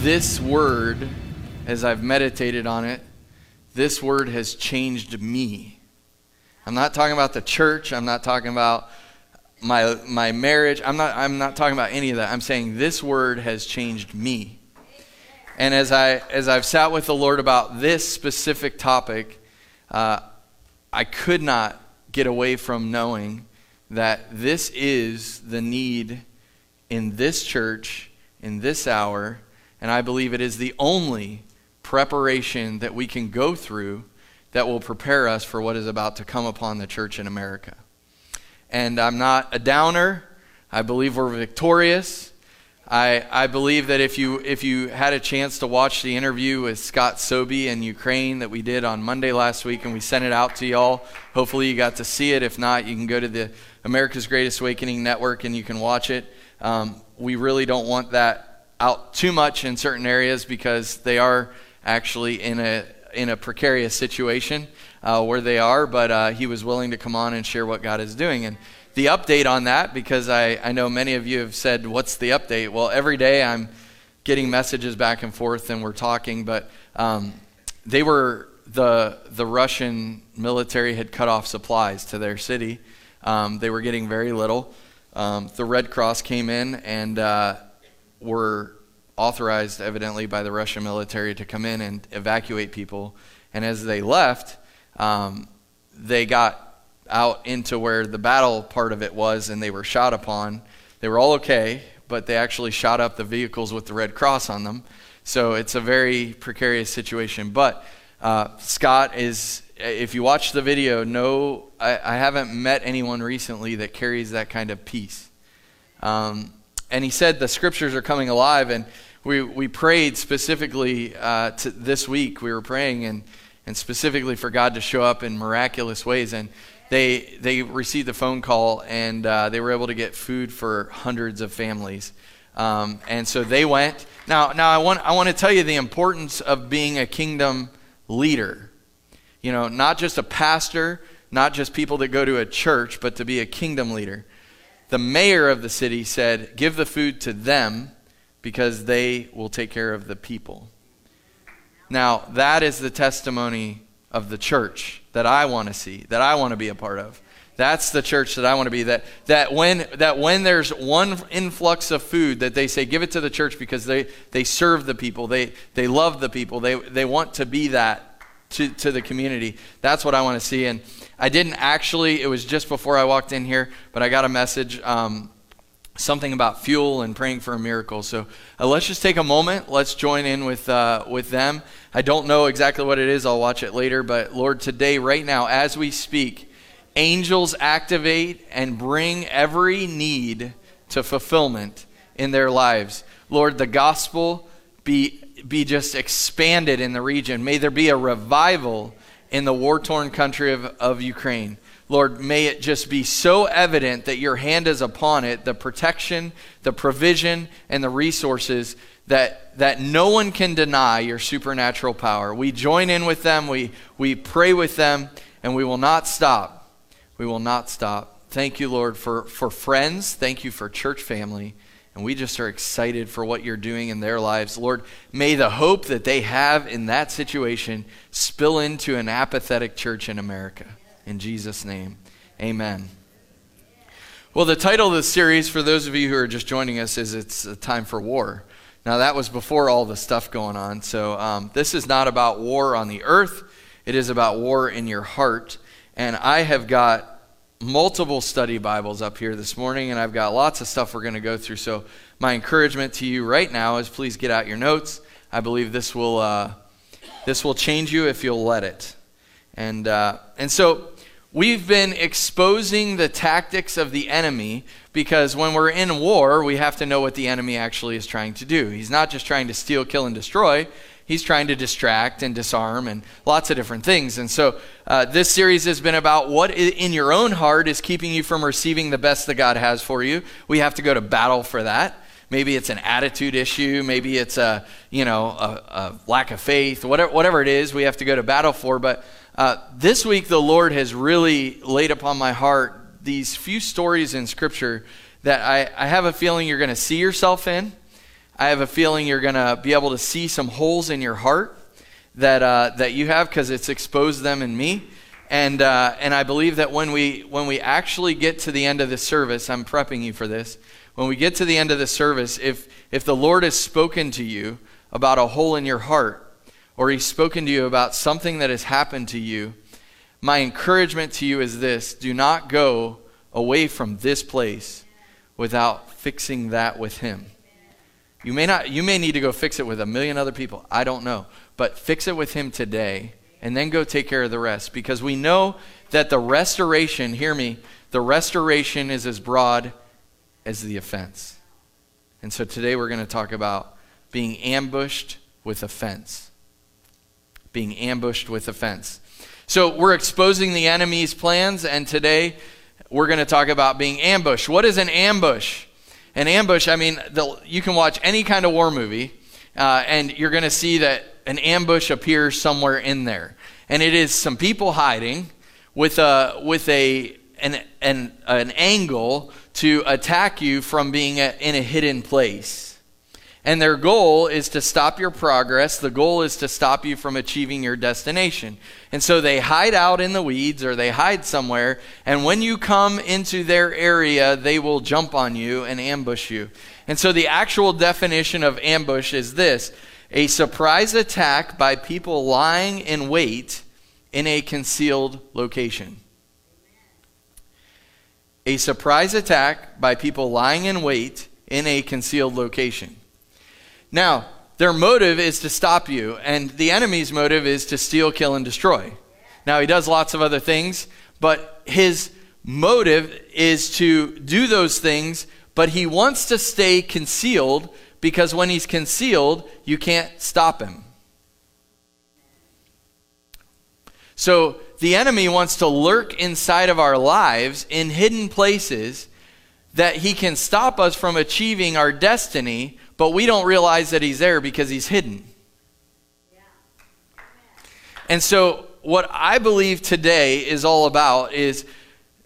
this word, as I've meditated on it, this word has changed me. I'm not talking about the church. I'm not talking about my, my marriage. I'm not, I'm not talking about any of that. I'm saying this word has changed me. And as, I, as I've sat with the Lord about this specific topic, uh, I could not get away from knowing that this is the need in this church, in this hour, and I believe it is the only preparation that we can go through that will prepare us for what is about to come upon the church in America. And I'm not a downer. I believe we're victorious. I, I believe that if you, if you had a chance to watch the interview with Scott Sobey in Ukraine that we did on Monday last week and we sent it out to y'all, hopefully you got to see it. If not, you can go to the America's Greatest Awakening Network and you can watch it. Um, we really don't want that out too much in certain areas because they are actually in a in a precarious situation uh, where they are. But uh, he was willing to come on and share what God is doing. And the update on that, because I, I know many of you have said, "What's the update?" Well, every day I'm getting messages back and forth, and we're talking. But um, they were the the Russian military had cut off supplies to their city. Um, they were getting very little. Um, the Red Cross came in and uh, were authorized, evidently, by the Russian military to come in and evacuate people. And as they left, um, they got out into where the battle part of it was and they were shot upon. They were all okay, but they actually shot up the vehicles with the Red Cross on them. So it's a very precarious situation. But uh, Scott is, if you watch the video, no, I, I, haven't met anyone recently that carries that kind of peace. Um, and he said the scriptures are coming alive. And we, we prayed specifically uh, to this week. We were praying and, and specifically for God to show up in miraculous ways. And they, they received a phone call and uh, they were able to get food for hundreds of families. Um, and so they went. Now, now I, want, I want to tell you the importance of being a kingdom leader. You know, not just a pastor, not just people that go to a church, but to be a kingdom leader the mayor of the city said, Give the food to them because they will take care of the people. Now, that is the testimony of the church that I want to see, that I want to be a part of. That's the church that I want to be. That, that, when, that when there's one influx of food, that they say, give it to the church because they, they serve the people, they, they love the people, they, they want to be that to, to the community. That's what I want to see. And I didn't actually, it was just before I walked in here, but I got a message, um, something about fuel and praying for a miracle. So uh, let's just take a moment. Let's join in with, uh, with them. I don't know exactly what it is, I'll watch it later. But Lord, today, right now, as we speak, angels activate and bring every need to fulfillment in their lives. Lord, the gospel be, be just expanded in the region. May there be a revival in the war torn country of, of Ukraine. Lord, may it just be so evident that your hand is upon it, the protection, the provision, and the resources that, that no one can deny your supernatural power. We join in with them, we, we pray with them, and we will not stop. We will not stop. Thank you, Lord, for, for friends. Thank you for church family. And we just are excited for what you're doing in their lives. Lord, may the hope that they have in that situation spill into an apathetic church in America. In Jesus' name, amen. Well, the title of the series, for those of you who are just joining us, is It's a Time for War. Now, that was before all the stuff going on. So, um, this is not about war on the earth, it is about war in your heart. And I have got multiple study Bibles up here this morning, and I've got lots of stuff we're going to go through. So, my encouragement to you right now is please get out your notes. I believe this will, uh, this will change you if you'll let it. And, uh, and so, we've been exposing the tactics of the enemy because when we're in war, we have to know what the enemy actually is trying to do. He's not just trying to steal, kill, and destroy. He's trying to distract and disarm and lots of different things. And so uh, this series has been about what in your own heart is keeping you from receiving the best that God has for you. We have to go to battle for that. Maybe it's an attitude issue. Maybe it's a, you know, a, a lack of faith. Whatever, whatever it is, we have to go to battle for. But uh, this week, the Lord has really laid upon my heart these few stories in Scripture that I, I have a feeling you're going to see yourself in. I have a feeling you're going to be able to see some holes in your heart that, uh, that you have because it's exposed them in me. And, uh, and I believe that when we, when we actually get to the end of this service, I'm prepping you for this when we get to the end of the service, if, if the Lord has spoken to you about a hole in your heart, or He's spoken to you about something that has happened to you, my encouragement to you is this do not go away from this place without fixing that with Him. You may not you may need to go fix it with a million other people. I don't know. But fix it with him today and then go take care of the rest because we know that the restoration, hear me, the restoration is as broad as the offense. And so today we're going to talk about being ambushed with offense. Being ambushed with offense. So we're exposing the enemy's plans, and today we're going to talk about being ambushed. What is an ambush? An ambush, I mean, the, you can watch any kind of war movie, uh, and you're going to see that an ambush appears somewhere in there. And it is some people hiding with a, with a, an, an, an angle to attack you from being in a hidden place. And their goal is to stop your progress. The goal is to stop you from achieving your destination. And so they hide out in the weeds or they hide somewhere. And when you come into their area, they will jump on you and ambush you. And so the actual definition of ambush is this a surprise attack by people lying in wait in a concealed location a surprise attack by people lying in wait in a concealed location. Now, their motive is to stop you, and the enemy's motive is to steal, kill, and destroy. Now, he does lots of other things, but his motive is to do those things, but he wants to stay concealed because when he's concealed, you can't stop him. So, the enemy wants to lurk inside of our lives in hidden places that he can stop us from achieving our destiny, but we don't realize that he's there because he's hidden. And so, what I believe today is all about is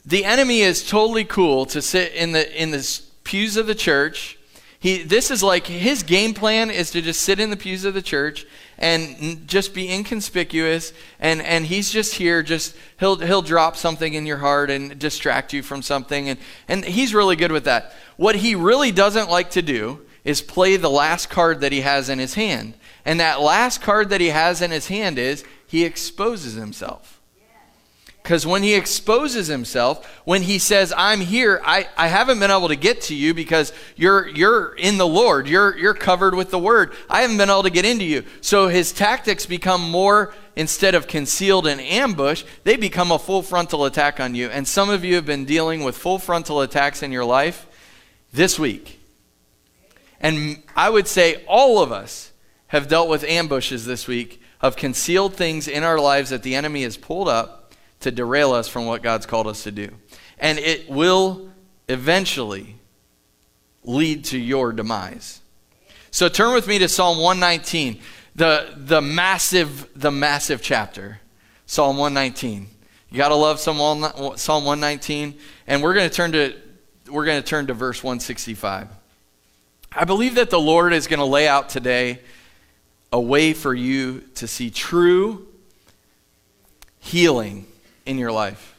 the enemy is totally cool to sit in the in the pews of the church. He, this is like his game plan is to just sit in the pews of the church and just be inconspicuous and and he's just here just he'll he'll drop something in your heart and distract you from something and and he's really good with that what he really doesn't like to do is play the last card that he has in his hand and that last card that he has in his hand is he exposes himself because when he exposes himself, when he says, I'm here, I, I haven't been able to get to you because you're, you're in the Lord. You're, you're covered with the word. I haven't been able to get into you. So his tactics become more, instead of concealed and ambush, they become a full frontal attack on you. And some of you have been dealing with full frontal attacks in your life this week. And I would say all of us have dealt with ambushes this week of concealed things in our lives that the enemy has pulled up to derail us from what God's called us to do. And it will eventually lead to your demise. So turn with me to Psalm 119, the, the massive, the massive chapter. Psalm 119. You gotta love Psalm 119. And we're gonna turn to we're gonna turn to verse 165. I believe that the Lord is gonna lay out today a way for you to see true healing in your life.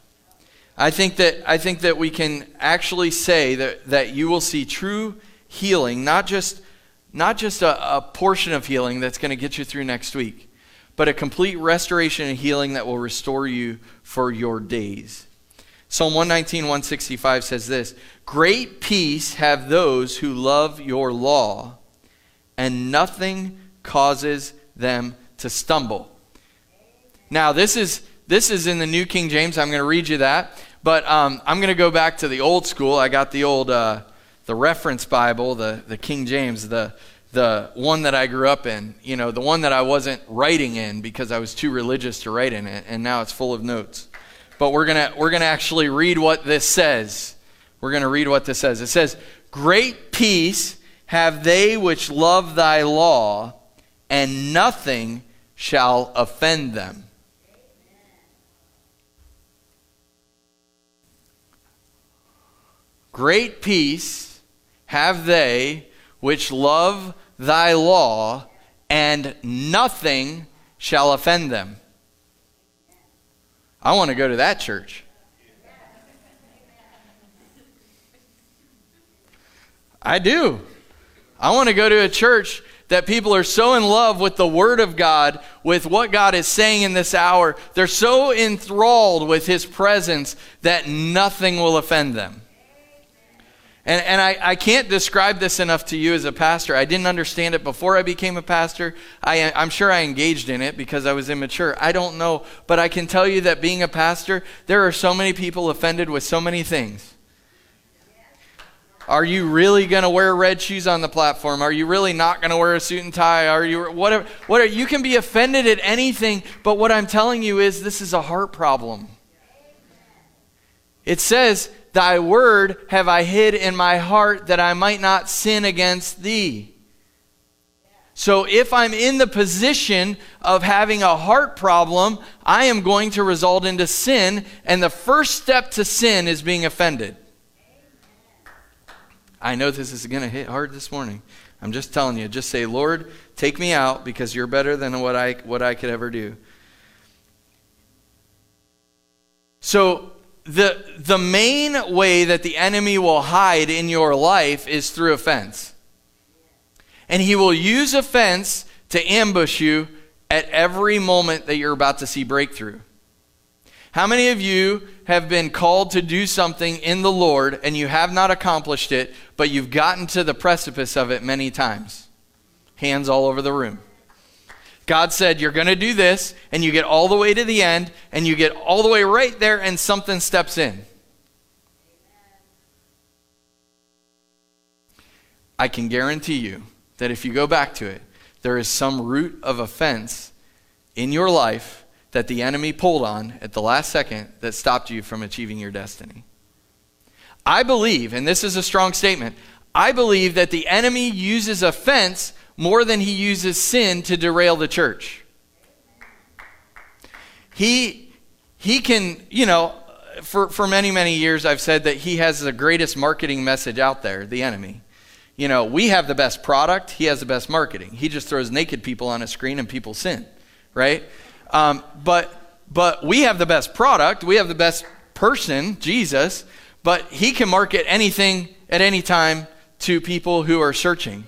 I think that, I think that we can actually say that, that you will see true healing, not just, not just a, a portion of healing that's going to get you through next week, but a complete restoration and healing that will restore you for your days. Psalm 119, 165 says this Great peace have those who love your law, and nothing causes them to stumble. Now, this is this is in the New King James. I'm going to read you that. But um, I'm going to go back to the old school. I got the old, uh, the reference Bible, the, the King James, the, the one that I grew up in, you know, the one that I wasn't writing in because I was too religious to write in it, and now it's full of notes. But we're going to we're going to actually read what this says. We're going to read what this says. It says, "Great peace have they which love thy law, and nothing shall offend them." Great peace have they which love thy law, and nothing shall offend them. I want to go to that church. I do. I want to go to a church that people are so in love with the Word of God, with what God is saying in this hour. They're so enthralled with His presence that nothing will offend them. And, and I, I can't describe this enough to you as a pastor. I didn't understand it before I became a pastor. I, I'm sure I engaged in it because I was immature. I don't know. But I can tell you that being a pastor, there are so many people offended with so many things. Are you really going to wear red shoes on the platform? Are you really not going to wear a suit and tie? Are you whatever? What you can be offended at anything, but what I'm telling you is this is a heart problem. It says Thy word have I hid in my heart that I might not sin against thee. So, if I'm in the position of having a heart problem, I am going to result into sin, and the first step to sin is being offended. I know this is going to hit hard this morning. I'm just telling you, just say, Lord, take me out because you're better than what I, what I could ever do. So, the, the main way that the enemy will hide in your life is through offense. And he will use offense to ambush you at every moment that you're about to see breakthrough. How many of you have been called to do something in the Lord and you have not accomplished it, but you've gotten to the precipice of it many times? Hands all over the room. God said, You're going to do this, and you get all the way to the end, and you get all the way right there, and something steps in. I can guarantee you that if you go back to it, there is some root of offense in your life that the enemy pulled on at the last second that stopped you from achieving your destiny. I believe, and this is a strong statement, I believe that the enemy uses offense more than he uses sin to derail the church. He, he can, you know, for, for many, many years, I've said that he has the greatest marketing message out there, the enemy. You know, we have the best product, he has the best marketing. He just throws naked people on a screen and people sin, right? Um, but, but we have the best product, we have the best person, Jesus, but he can market anything at any time to people who are searching.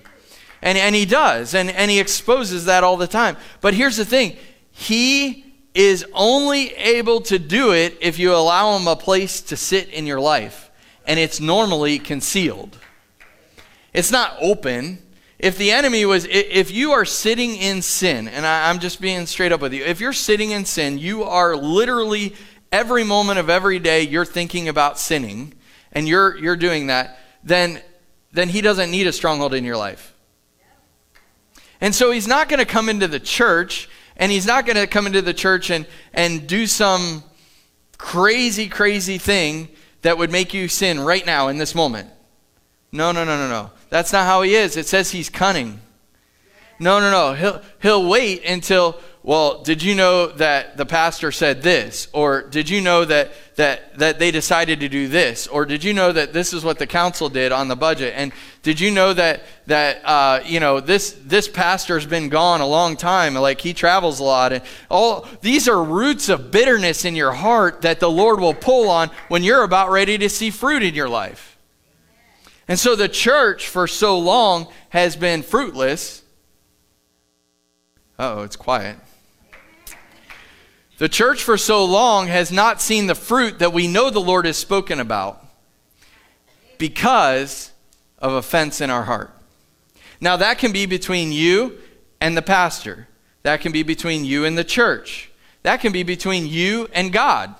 And, and he does, and, and he exposes that all the time. But here's the thing he is only able to do it if you allow him a place to sit in your life. And it's normally concealed, it's not open. If the enemy was, if you are sitting in sin, and I, I'm just being straight up with you, if you're sitting in sin, you are literally every moment of every day you're thinking about sinning, and you're, you're doing that, then, then he doesn't need a stronghold in your life. And so he's not going to come into the church and he's not going to come into the church and, and do some crazy, crazy thing that would make you sin right now in this moment. No, no, no, no, no. That's not how he is. It says he's cunning. No, no, no. He'll, he'll wait until well, did you know that the pastor said this? Or did you know that, that, that they decided to do this? Or did you know that this is what the council did on the budget? And did you know that, that uh, you know, this, this pastor's been gone a long time, like he travels a lot? And all these are roots of bitterness in your heart that the Lord will pull on when you're about ready to see fruit in your life. And so the church for so long has been fruitless. oh, it's quiet. The church for so long has not seen the fruit that we know the Lord has spoken about because of offense in our heart. Now, that can be between you and the pastor, that can be between you and the church, That can be between you and God.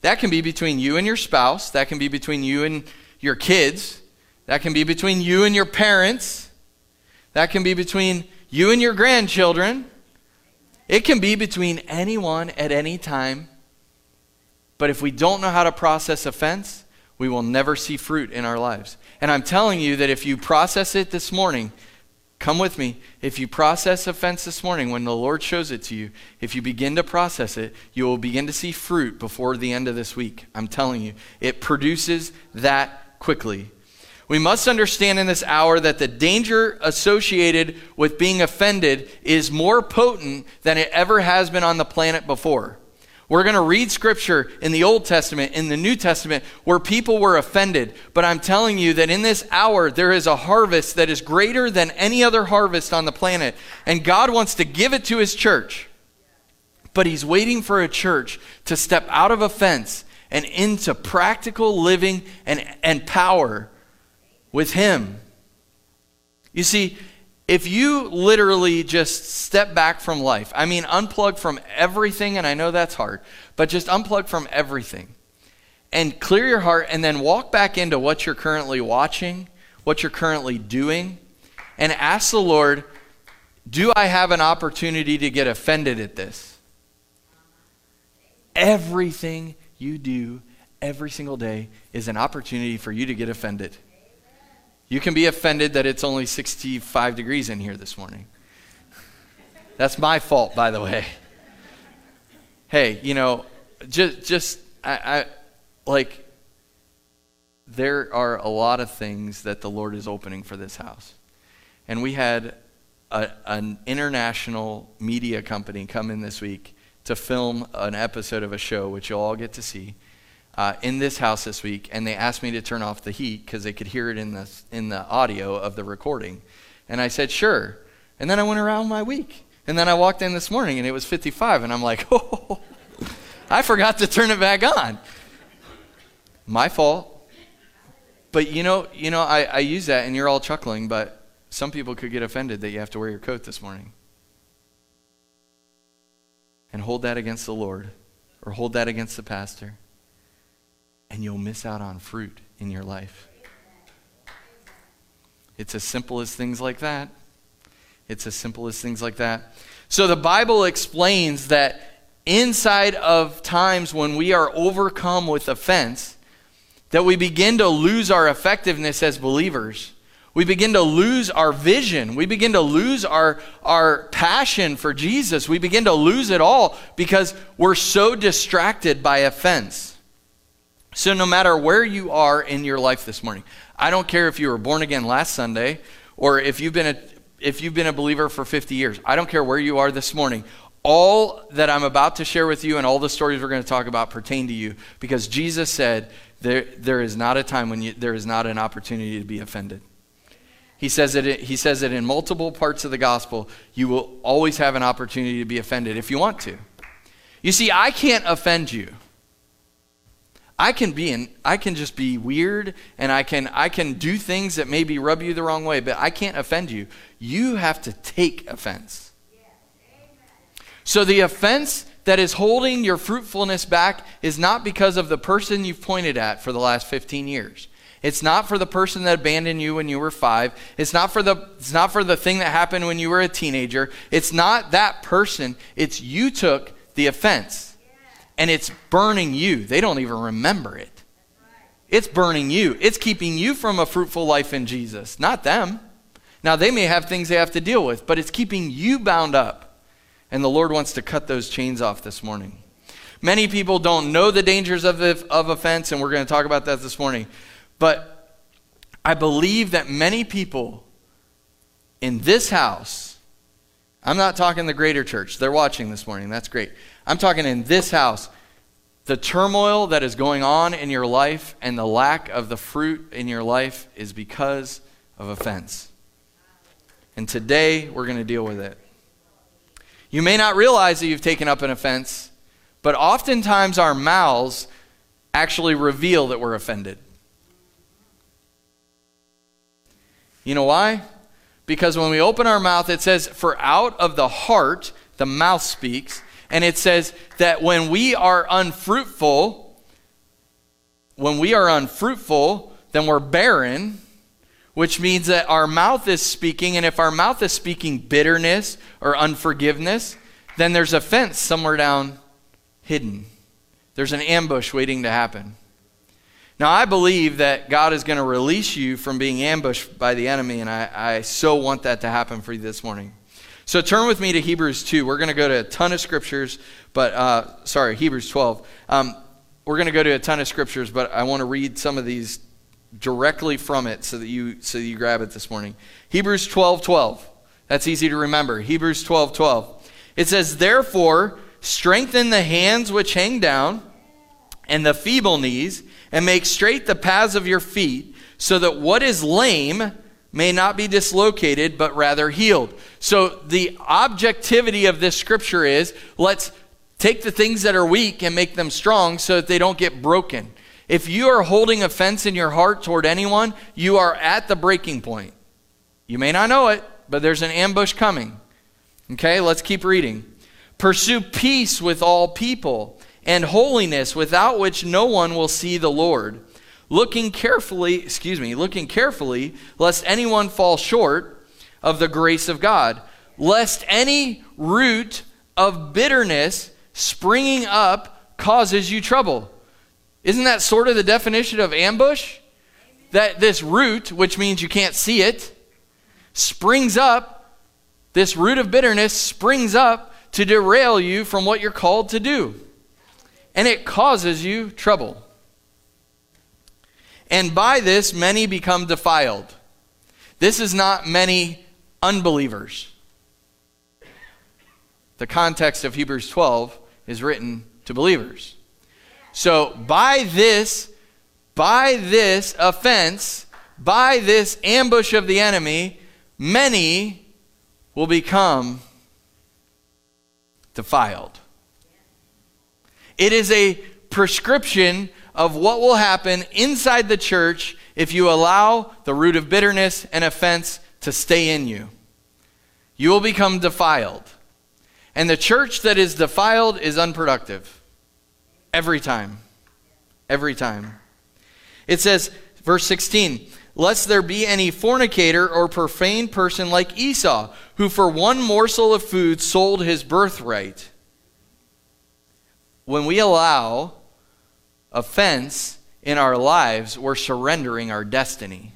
That can be between you and your spouse. That can be between you and your kids. That can be between you and your parents. That can be between you and your grandchildren. It can be between anyone at any time. But if we don't know how to process offense, we will never see fruit in our lives. And I'm telling you that if you process it this morning, come with me. If you process offense this morning, when the Lord shows it to you, if you begin to process it, you will begin to see fruit before the end of this week. I'm telling you, it produces that quickly. We must understand in this hour that the danger associated with being offended is more potent than it ever has been on the planet before. We're going to read scripture in the Old Testament, in the New Testament, where people were offended. But I'm telling you that in this hour, there is a harvest that is greater than any other harvest on the planet. And God wants to give it to his church. But he's waiting for a church to step out of offense and into practical living and, and power with him. You see, if you literally just step back from life, I mean, unplug from everything, and I know that's hard, but just unplug from everything and clear your heart and then walk back into what you're currently watching, what you're currently doing, and ask the Lord, Do I have an opportunity to get offended at this? Everything you do every single day is an opportunity for you to get offended. You can be offended that it's only 65 degrees in here this morning. That's my fault, by the way. Hey, you know, just, just, I, I, like, there are a lot of things that the Lord is opening for this house. And we had a, an international media company come in this week to film an episode of a show, which you'll all get to see uh, in this house this week, and they asked me to turn off the heat because they could hear it in the, in the audio of the recording. And I said, sure. And then I went around my week. And then I walked in this morning and it was 55, and I'm like, oh, I forgot to turn it back on. My fault. But you know, you know, I, I use that and you're all chuckling, but some people could get offended that you have to wear your coat this morning. And hold that against the Lord or hold that against the pastor and you'll miss out on fruit in your life. It's as simple as things like that. It's as simple as things like that. So the Bible explains that inside of times when we are overcome with offense, that we begin to lose our effectiveness as believers. We begin to lose our vision. We begin to lose our, our passion for Jesus. We begin to lose it all because we're so distracted by offense. So, no matter where you are in your life this morning, I don't care if you were born again last Sunday or if you've been a, if you've been a believer for 50 years. I don't care where you are this morning. All that I'm about to share with you and all the stories we're going to talk about pertain to you because Jesus said there, there is not a time when you, there is not an opportunity to be offended. He says, it, he says it in multiple parts of the gospel. You will always have an opportunity to be offended if you want to. You see, I can't offend you. I can be in, I can just be weird and I can I can do things that maybe rub you the wrong way, but I can't offend you. You have to take offense. So the offense that is holding your fruitfulness back is not because of the person you've pointed at for the last 15 years. It's not for the person that abandoned you when you were 5. It's not for the it's not for the thing that happened when you were a teenager. It's not that person. It's you took the offense and it's burning you. They don't even remember it. It's burning you. It's keeping you from a fruitful life in Jesus, not them. Now, they may have things they have to deal with, but it's keeping you bound up. And the Lord wants to cut those chains off this morning. Many people don't know the dangers of, of offense, and we're going to talk about that this morning. But I believe that many people in this house, I'm not talking the greater church, they're watching this morning, that's great. I'm talking in this house. The turmoil that is going on in your life and the lack of the fruit in your life is because of offense. And today we're going to deal with it. You may not realize that you've taken up an offense, but oftentimes our mouths actually reveal that we're offended. You know why? Because when we open our mouth, it says, For out of the heart the mouth speaks. And it says that when we are unfruitful, when we are unfruitful, then we're barren, which means that our mouth is speaking, and if our mouth is speaking bitterness or unforgiveness, then there's offense somewhere down hidden. There's an ambush waiting to happen. Now, I believe that God is going to release you from being ambushed by the enemy, and I, I so want that to happen for you this morning. So turn with me to Hebrews 2. We're going to go to a ton of scriptures, but, uh, sorry, Hebrews 12. Um, we're going to go to a ton of scriptures, but I want to read some of these directly from it so that you, so that you grab it this morning. Hebrews 12 12. That's easy to remember. Hebrews 12 12. It says, Therefore, strengthen the hands which hang down and the feeble knees, and make straight the paths of your feet, so that what is lame may not be dislocated, but rather healed. So the objectivity of this scripture is let's take the things that are weak and make them strong so that they don't get broken. If you are holding offense in your heart toward anyone, you are at the breaking point. You may not know it, but there's an ambush coming. Okay, let's keep reading. Pursue peace with all people and holiness without which no one will see the Lord. Looking carefully, excuse me, looking carefully lest anyone fall short of the grace of God, lest any root of bitterness springing up causes you trouble. Isn't that sort of the definition of ambush? That this root, which means you can't see it, springs up, this root of bitterness springs up to derail you from what you're called to do and it causes you trouble. And by this, many become defiled. This is not many unbelievers. The context of Hebrews 12 is written to believers. So, by this, by this offense, by this ambush of the enemy, many will become defiled. It is a prescription of what will happen inside the church if you allow the root of bitterness and offense to stay in you. You will become defiled. And the church that is defiled is unproductive. Every time. Every time. It says, verse 16, lest there be any fornicator or profane person like Esau, who for one morsel of food sold his birthright when we allow offense in our lives, we're surrendering our destiny.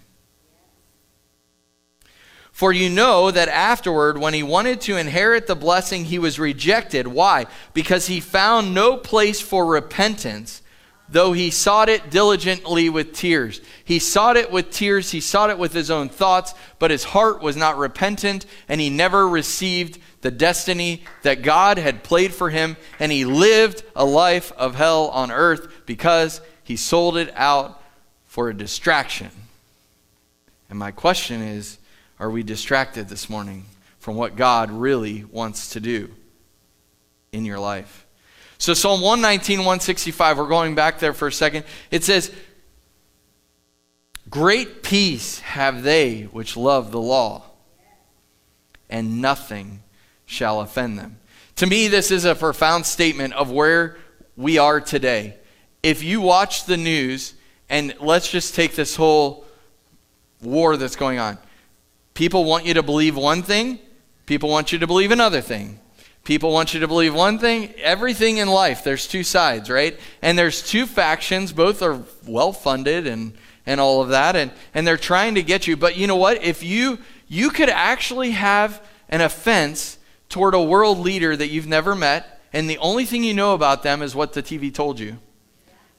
For you know that afterward, when he wanted to inherit the blessing, he was rejected. Why? Because he found no place for repentance, though he sought it diligently with tears. He sought it with tears, he sought it with his own thoughts, but his heart was not repentant, and he never received the destiny that God had played for him, and he lived a life of hell on earth because he sold it out for a distraction. And my question is are we distracted this morning from what God really wants to do in your life? So, Psalm 119, 165, we're going back there for a second. It says, Great peace have they which love the law, and nothing shall offend them. To me, this is a profound statement of where we are today. If you watch the news, and let's just take this whole war that's going on. People want you to believe one thing, people want you to believe another thing. People want you to believe one thing. Everything in life, there's two sides, right? And there's two factions. Both are well funded and, and all of that. And, and they're trying to get you. But you know what? If you, you could actually have an offense toward a world leader that you've never met, and the only thing you know about them is what the TV told you,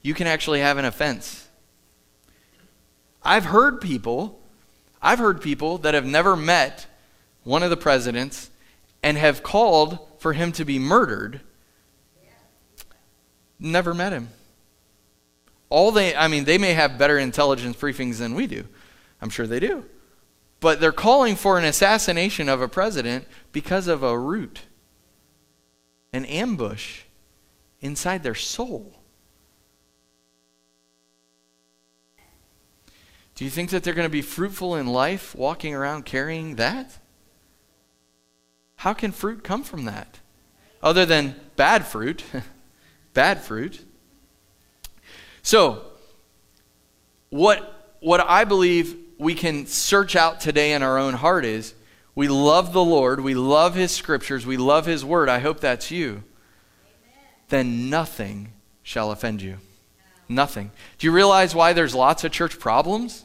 you can actually have an offense. I've heard people, I've heard people that have never met one of the presidents and have called for him to be murdered. Never met him. All they, I mean, they may have better intelligence briefings than we do. I'm sure they do. But they're calling for an assassination of a president because of a root, an ambush inside their soul. Do you think that they're going to be fruitful in life walking around carrying that? How can fruit come from that? other than bad fruit. bad fruit. So, what, what I believe we can search out today in our own heart is we love the Lord, we love His scriptures, we love His word. I hope that's you. Amen. Then nothing shall offend you. Nothing. Do you realize why there's lots of church problems?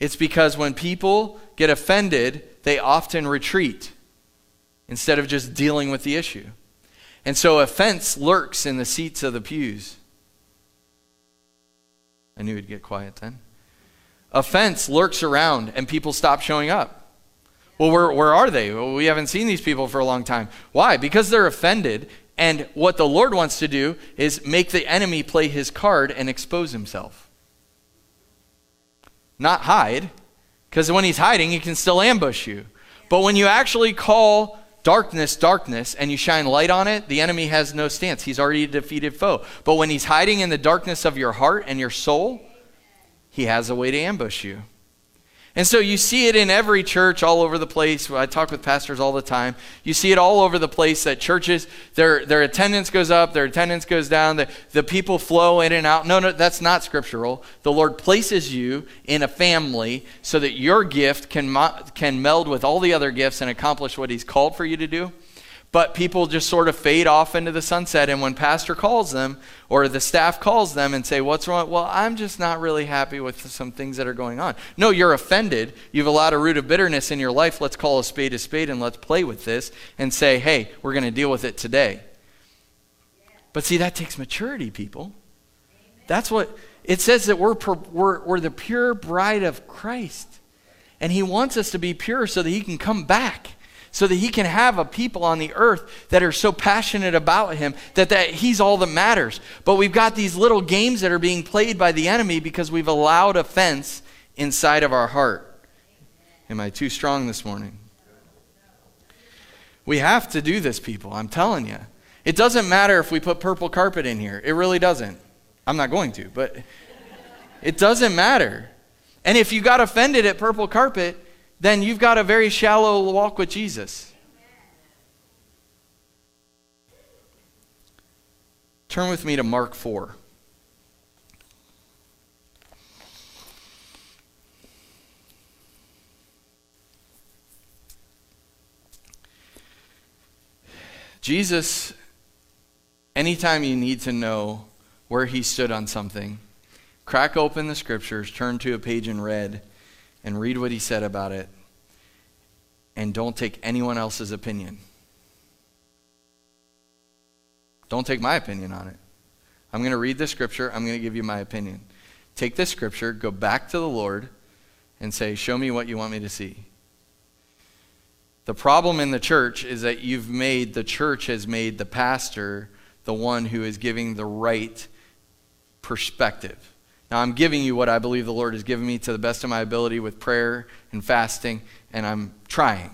It's because when people get offended, they often retreat instead of just dealing with the issue. And so offense lurks in the seats of the pews. I knew it'd get quiet then. Offense lurks around and people stop showing up. Well, where, where are they? Well, we haven't seen these people for a long time. Why? Because they're offended. And what the Lord wants to do is make the enemy play his card and expose himself. Not hide, because when he's hiding, he can still ambush you. But when you actually call darkness, darkness, and you shine light on it, the enemy has no stance. He's already a defeated foe. But when he's hiding in the darkness of your heart and your soul, he has a way to ambush you. And so you see it in every church all over the place. I talk with pastors all the time. You see it all over the place that churches, their, their attendance goes up, their attendance goes down, the, the people flow in and out. No, no, that's not scriptural. The Lord places you in a family so that your gift can, can meld with all the other gifts and accomplish what He's called for you to do. But people just sort of fade off into the sunset. And when pastor calls them or the staff calls them and say, What's wrong? Well, I'm just not really happy with some things that are going on. No, you're offended. You've allowed a root of bitterness in your life. Let's call a spade a spade and let's play with this and say, Hey, we're going to deal with it today. But see, that takes maturity, people. That's what it says that we're, we're, we're the pure bride of Christ. And he wants us to be pure so that he can come back so that he can have a people on the earth that are so passionate about him that, that he's all that matters. But we've got these little games that are being played by the enemy because we've allowed offense inside of our heart. Am I too strong this morning? We have to do this, people. I'm telling you. It doesn't matter if we put purple carpet in here. It really doesn't. I'm not going to, but it doesn't matter. And if you got offended at purple carpet, then you've got a very shallow walk with Jesus. Turn with me to Mark 4. Jesus, anytime you need to know where he stood on something, crack open the scriptures, turn to a page in red, and read what he said about it and don't take anyone else's opinion. Don't take my opinion on it. I'm going to read the scripture, I'm going to give you my opinion. Take this scripture, go back to the Lord, and say, Show me what you want me to see. The problem in the church is that you've made, the church has made the pastor the one who is giving the right perspective. Now, I'm giving you what I believe the Lord has given me to the best of my ability with prayer and fasting, and I'm trying.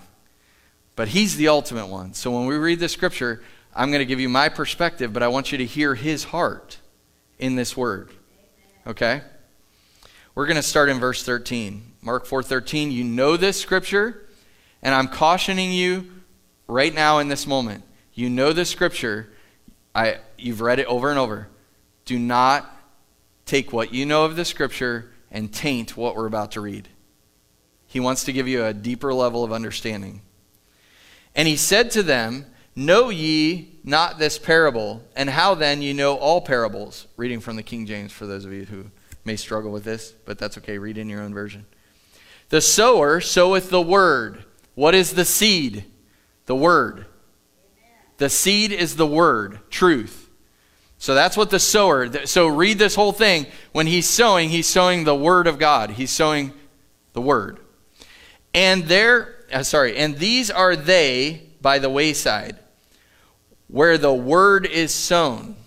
But He's the ultimate one. So when we read the scripture, I'm going to give you my perspective, but I want you to hear His heart in this word. Okay? We're going to start in verse 13. Mark 4:13. You know this scripture, and I'm cautioning you right now in this moment. You know this scripture. I you've read it over and over. Do not take what you know of the scripture and taint what we're about to read. He wants to give you a deeper level of understanding. And he said to them, Know ye not this parable? And how then you know all parables? Reading from the King James for those of you who may struggle with this, but that's okay. Read in your own version. The sower soweth the word. What is the seed? The word. The seed is the word, truth. So that's what the sower. So read this whole thing. When he's sowing, he's sowing the word of God. He's sowing the word. And there, uh, sorry, and these are they by the wayside, where the word is sown.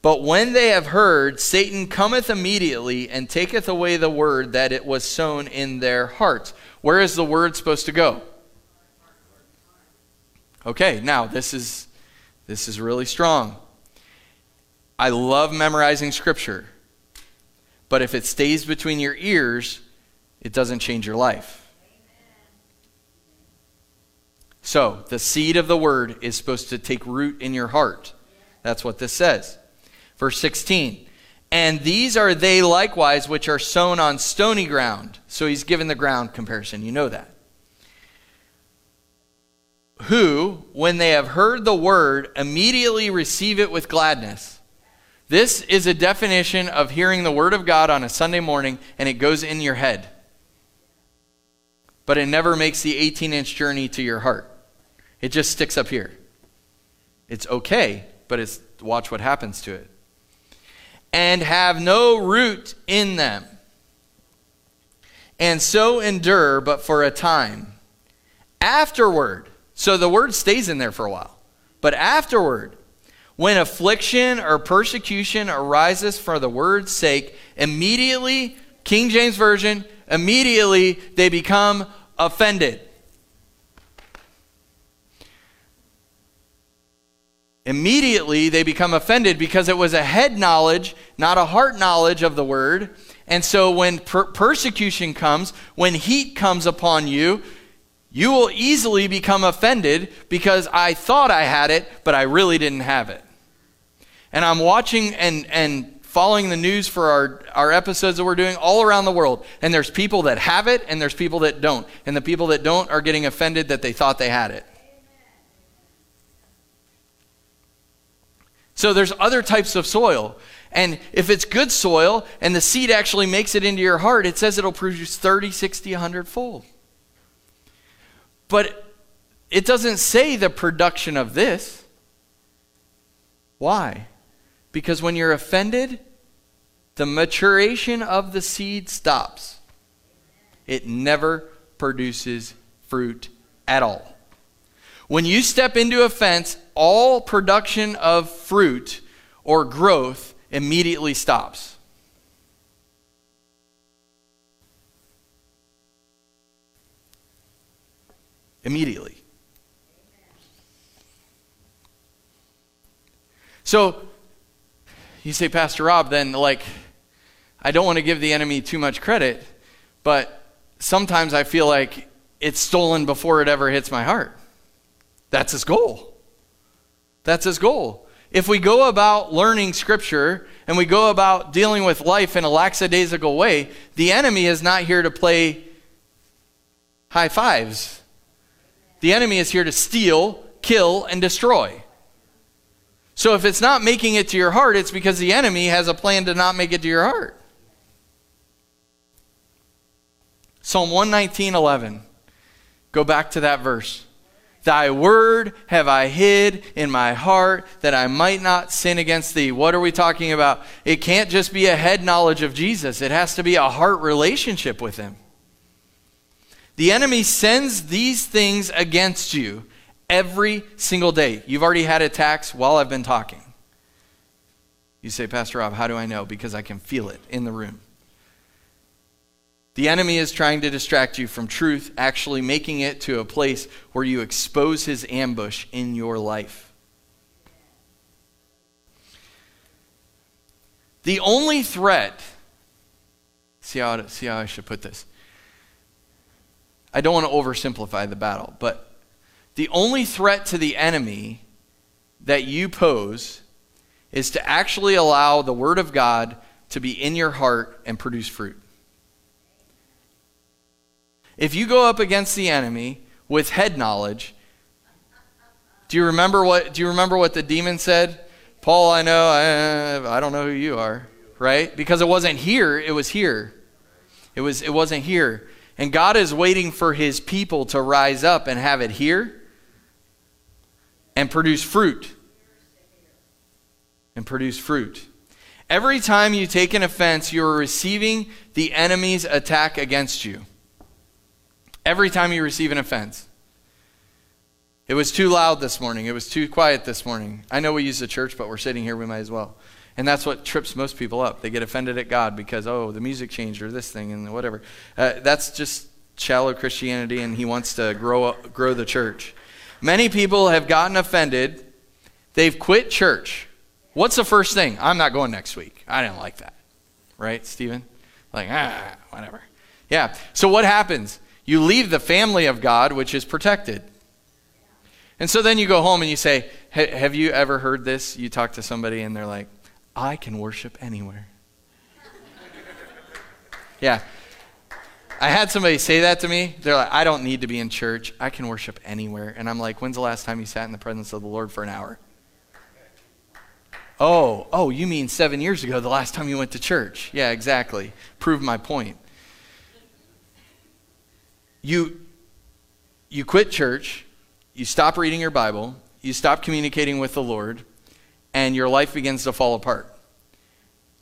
But when they have heard, Satan cometh immediately and taketh away the word that it was sown in their hearts. Where is the word supposed to go? Okay, now this is this is really strong. I love memorizing scripture. But if it stays between your ears, it doesn't change your life. So, the seed of the word is supposed to take root in your heart. That's what this says. Verse 16. And these are they likewise which are sown on stony ground. So he's given the ground comparison. You know that. Who, when they have heard the word, immediately receive it with gladness. This is a definition of hearing the word of God on a Sunday morning and it goes in your head. But it never makes the 18 inch journey to your heart. It just sticks up here. It's okay, but it's watch what happens to it and have no root in them, and so endure but for a time. Afterward, so the word stays in there for a while, but afterward, when affliction or persecution arises for the word's sake, immediately, King James Version, immediately they become offended. Immediately they become offended because it was a head knowledge, not a heart knowledge of the word. And so when per- persecution comes, when heat comes upon you, you will easily become offended because I thought I had it, but I really didn't have it. And I'm watching and, and following the news for our, our episodes that we're doing all around the world. And there's people that have it, and there's people that don't. And the people that don't are getting offended that they thought they had it. So there's other types of soil. And if it's good soil and the seed actually makes it into your heart, it says it'll produce 30, 60, 100 fold. But it doesn't say the production of this. Why? Because when you're offended, the maturation of the seed stops. It never produces fruit at all. When you step into a fence, all production of fruit or growth immediately stops. Immediately. So, you say, Pastor Rob, then, like, I don't want to give the enemy too much credit, but sometimes I feel like it's stolen before it ever hits my heart. That's his goal. That's his goal. If we go about learning scripture and we go about dealing with life in a lackadaisical way, the enemy is not here to play high fives. The enemy is here to steal, kill, and destroy. So if it's not making it to your heart, it's because the enemy has a plan to not make it to your heart. Psalm 119, 11. Go back to that verse. Thy word have I hid in my heart that I might not sin against thee. What are we talking about? It can't just be a head knowledge of Jesus, it has to be a heart relationship with him. The enemy sends these things against you every single day. You've already had attacks while I've been talking. You say, Pastor Rob, how do I know? Because I can feel it in the room. The enemy is trying to distract you from truth, actually making it to a place where you expose his ambush in your life. The only threat, see how, see how I should put this. I don't want to oversimplify the battle, but the only threat to the enemy that you pose is to actually allow the Word of God to be in your heart and produce fruit. If you go up against the enemy with head knowledge, do you remember what do you remember what the demon said? Paul, I know, I, I don't know who you are, right? Because it wasn't here, it was here. It was it wasn't here. And God is waiting for his people to rise up and have it here and produce fruit. And produce fruit. Every time you take an offense, you are receiving the enemy's attack against you every time you receive an offense. It was too loud this morning. It was too quiet this morning. I know we use the church, but we're sitting here, we might as well. And that's what trips most people up. They get offended at God because, oh, the music changed or this thing and whatever. Uh, that's just shallow Christianity, and He wants to grow, grow the church. Many people have gotten offended. They've quit church. What's the first thing? I'm not going next week. I didn't like that. Right, Stephen? Like, ah, whatever. Yeah. So what happens? You leave the family of God, which is protected. And so then you go home and you say, Have you ever heard this? You talk to somebody and they're like, I can worship anywhere. yeah. I had somebody say that to me. They're like, I don't need to be in church. I can worship anywhere. And I'm like, When's the last time you sat in the presence of the Lord for an hour? Oh, oh, you mean seven years ago, the last time you went to church? Yeah, exactly. Prove my point. You, you quit church, you stop reading your Bible, you stop communicating with the Lord, and your life begins to fall apart.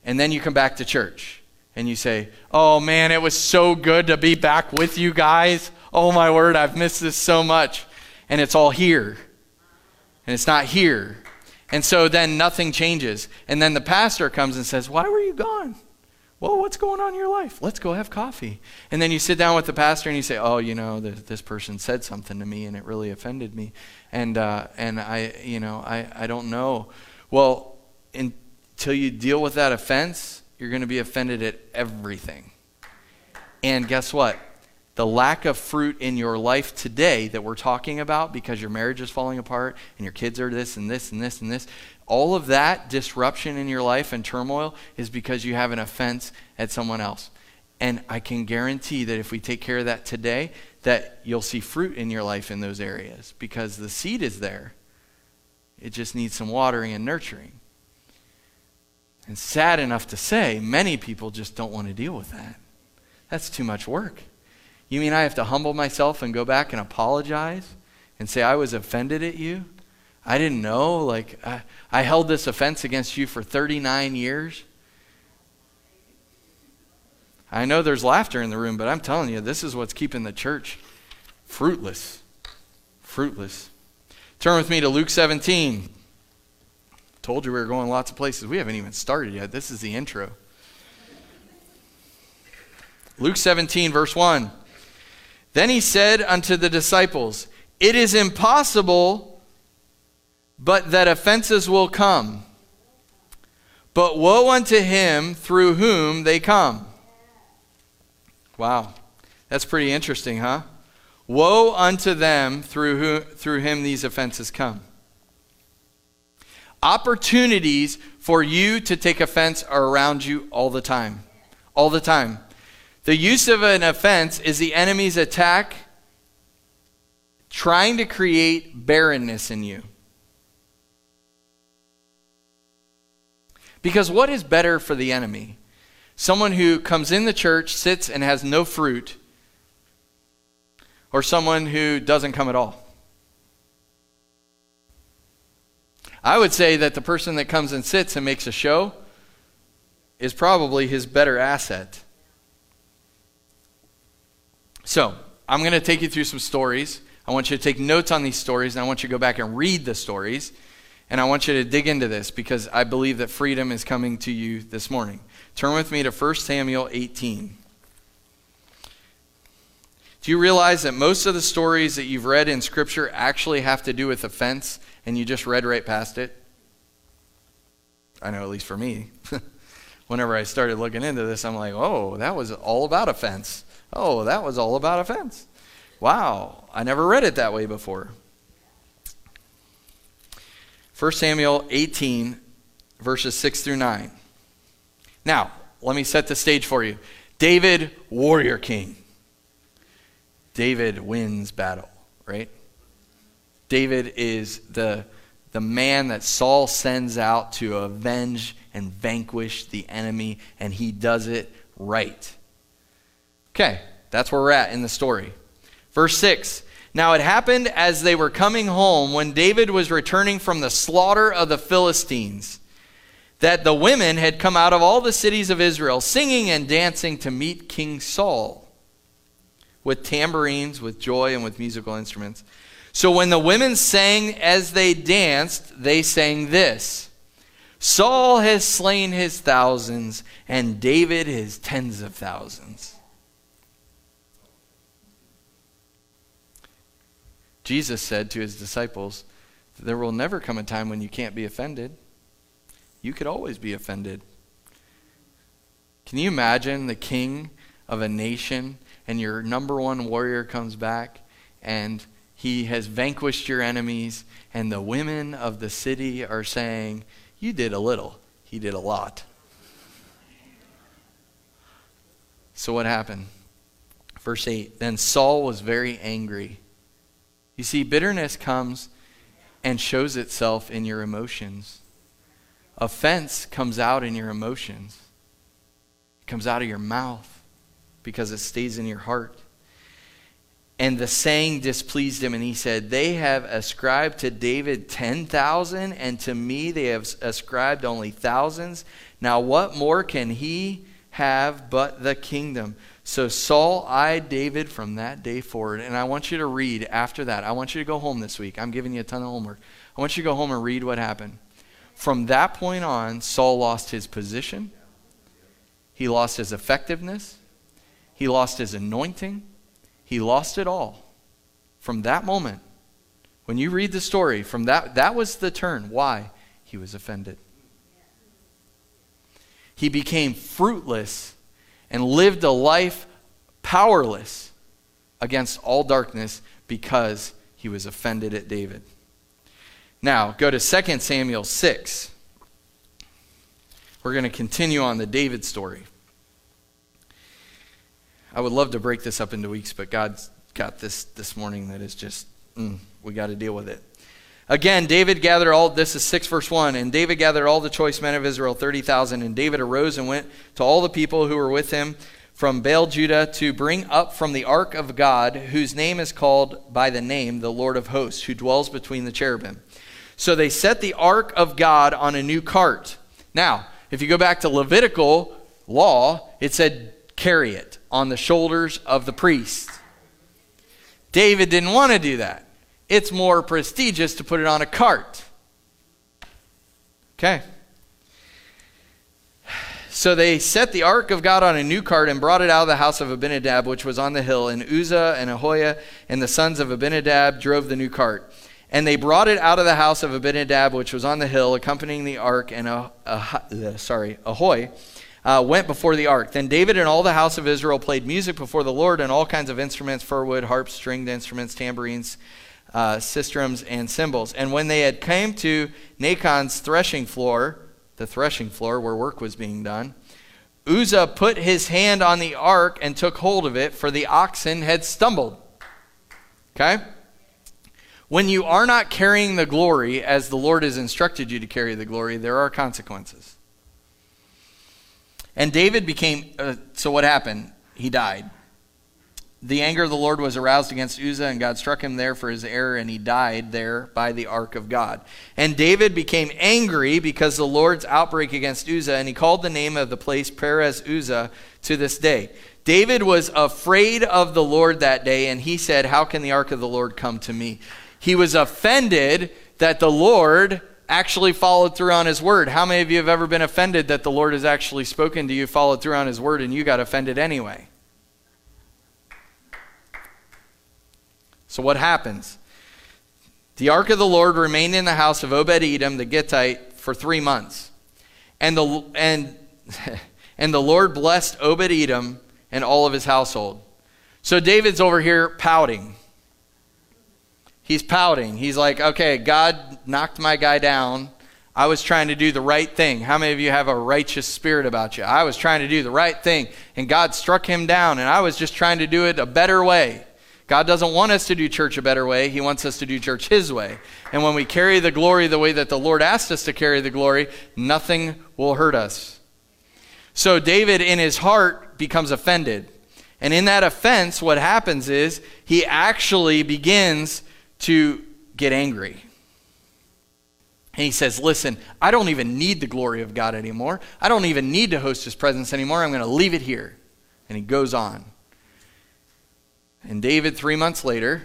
And then you come back to church and you say, Oh man, it was so good to be back with you guys. Oh my word, I've missed this so much. And it's all here. And it's not here. And so then nothing changes. And then the pastor comes and says, Why were you gone? Well, what's going on in your life? Let's go have coffee. And then you sit down with the pastor and you say, Oh, you know, this, this person said something to me and it really offended me. And, uh, and I, you know, I, I don't know. Well, until you deal with that offense, you're going to be offended at everything. And guess what? the lack of fruit in your life today that we're talking about because your marriage is falling apart and your kids are this and this and this and this, all of that disruption in your life and turmoil is because you have an offense at someone else. And I can guarantee that if we take care of that today, that you'll see fruit in your life in those areas because the seed is there. It just needs some watering and nurturing. And sad enough to say, many people just don't want to deal with that. That's too much work. You mean I have to humble myself and go back and apologize and say I was offended at you? I didn't know. Like, I, I held this offense against you for 39 years. I know there's laughter in the room, but I'm telling you, this is what's keeping the church fruitless. Fruitless. Turn with me to Luke 17. Told you we were going lots of places. We haven't even started yet. This is the intro. Luke 17, verse 1. Then he said unto the disciples, It is impossible but that offenses will come. But woe unto him through whom they come. Wow. That's pretty interesting, huh? Woe unto them through, who, through him these offenses come. Opportunities for you to take offense are around you all the time. All the time. The use of an offense is the enemy's attack trying to create barrenness in you. Because what is better for the enemy? Someone who comes in the church, sits, and has no fruit, or someone who doesn't come at all? I would say that the person that comes and sits and makes a show is probably his better asset. So, I'm going to take you through some stories. I want you to take notes on these stories, and I want you to go back and read the stories. And I want you to dig into this because I believe that freedom is coming to you this morning. Turn with me to 1 Samuel 18. Do you realize that most of the stories that you've read in Scripture actually have to do with offense, and you just read right past it? I know, at least for me. Whenever I started looking into this, I'm like, oh, that was all about offense. Oh, that was all about offense. Wow, I never read it that way before. 1 Samuel 18, verses 6 through 9. Now, let me set the stage for you. David, warrior king. David wins battle, right? David is the, the man that Saul sends out to avenge and vanquish the enemy, and he does it right. Okay, that's where we're at in the story. Verse 6 Now it happened as they were coming home when David was returning from the slaughter of the Philistines that the women had come out of all the cities of Israel singing and dancing to meet King Saul with tambourines, with joy, and with musical instruments. So when the women sang as they danced, they sang this Saul has slain his thousands, and David his tens of thousands. Jesus said to his disciples, There will never come a time when you can't be offended. You could always be offended. Can you imagine the king of a nation and your number one warrior comes back and He has vanquished your enemies, and the women of the city are saying, You did a little, he did a lot. So, what happened? Verse 8 Then Saul was very angry. You see, bitterness comes and shows itself in your emotions. Offense comes out in your emotions, it comes out of your mouth because it stays in your heart. And the saying displeased him, and he said, They have ascribed to David 10,000, and to me they have ascribed only thousands. Now, what more can he have but the kingdom? So Saul eyed David from that day forward. And I want you to read after that. I want you to go home this week. I'm giving you a ton of homework. I want you to go home and read what happened. From that point on, Saul lost his position, he lost his effectiveness, he lost his anointing, he lost it all. From that moment, when you read the story, from that that was the turn. Why? He was offended. He became fruitless and lived a life powerless against all darkness because he was offended at David. Now, go to 2 Samuel 6. We're going to continue on the David story. I would love to break this up into weeks, but God's got this this morning that is just, mm, we got to deal with it. Again, David gathered all, this is 6 verse 1, and David gathered all the choice men of Israel, 30,000, and David arose and went to all the people who were with him from Baal Judah to bring up from the ark of God, whose name is called by the name the Lord of hosts, who dwells between the cherubim. So they set the ark of God on a new cart. Now, if you go back to Levitical law, it said carry it on the shoulders of the priest. David didn't want to do that it's more prestigious to put it on a cart. Okay. So they set the ark of God on a new cart and brought it out of the house of Abinadab, which was on the hill. And Uzzah and Aholiah and the sons of Abinadab drove the new cart. And they brought it out of the house of Abinadab, which was on the hill, accompanying the ark. And uh, sorry, Ahoy uh, went before the ark. Then David and all the house of Israel played music before the Lord and all kinds of instruments, fir wood, harps, stringed instruments, tambourines uh, sistrums and cymbals. And when they had came to Nachon's threshing floor, the threshing floor where work was being done, Uzzah put his hand on the ark and took hold of it, for the oxen had stumbled. Okay? When you are not carrying the glory as the Lord has instructed you to carry the glory, there are consequences. And David became, uh, so what happened? He died the anger of the Lord was aroused against Uzzah, and God struck him there for his error, and he died there by the ark of God. And David became angry because the Lord's outbreak against Uzzah, and he called the name of the place Perez Uzzah to this day. David was afraid of the Lord that day, and he said, How can the ark of the Lord come to me? He was offended that the Lord actually followed through on his word. How many of you have ever been offended that the Lord has actually spoken to you, followed through on his word, and you got offended anyway? So what happens? The ark of the Lord remained in the house of Obed Edom the Gittite for three months. And the, and, and the Lord blessed Obed Edom and all of his household. So David's over here pouting. He's pouting. He's like, okay, God knocked my guy down. I was trying to do the right thing. How many of you have a righteous spirit about you? I was trying to do the right thing, and God struck him down, and I was just trying to do it a better way. God doesn't want us to do church a better way. He wants us to do church His way. And when we carry the glory the way that the Lord asked us to carry the glory, nothing will hurt us. So David, in his heart, becomes offended. And in that offense, what happens is he actually begins to get angry. And he says, Listen, I don't even need the glory of God anymore. I don't even need to host his presence anymore. I'm going to leave it here. And he goes on. And David, three months later,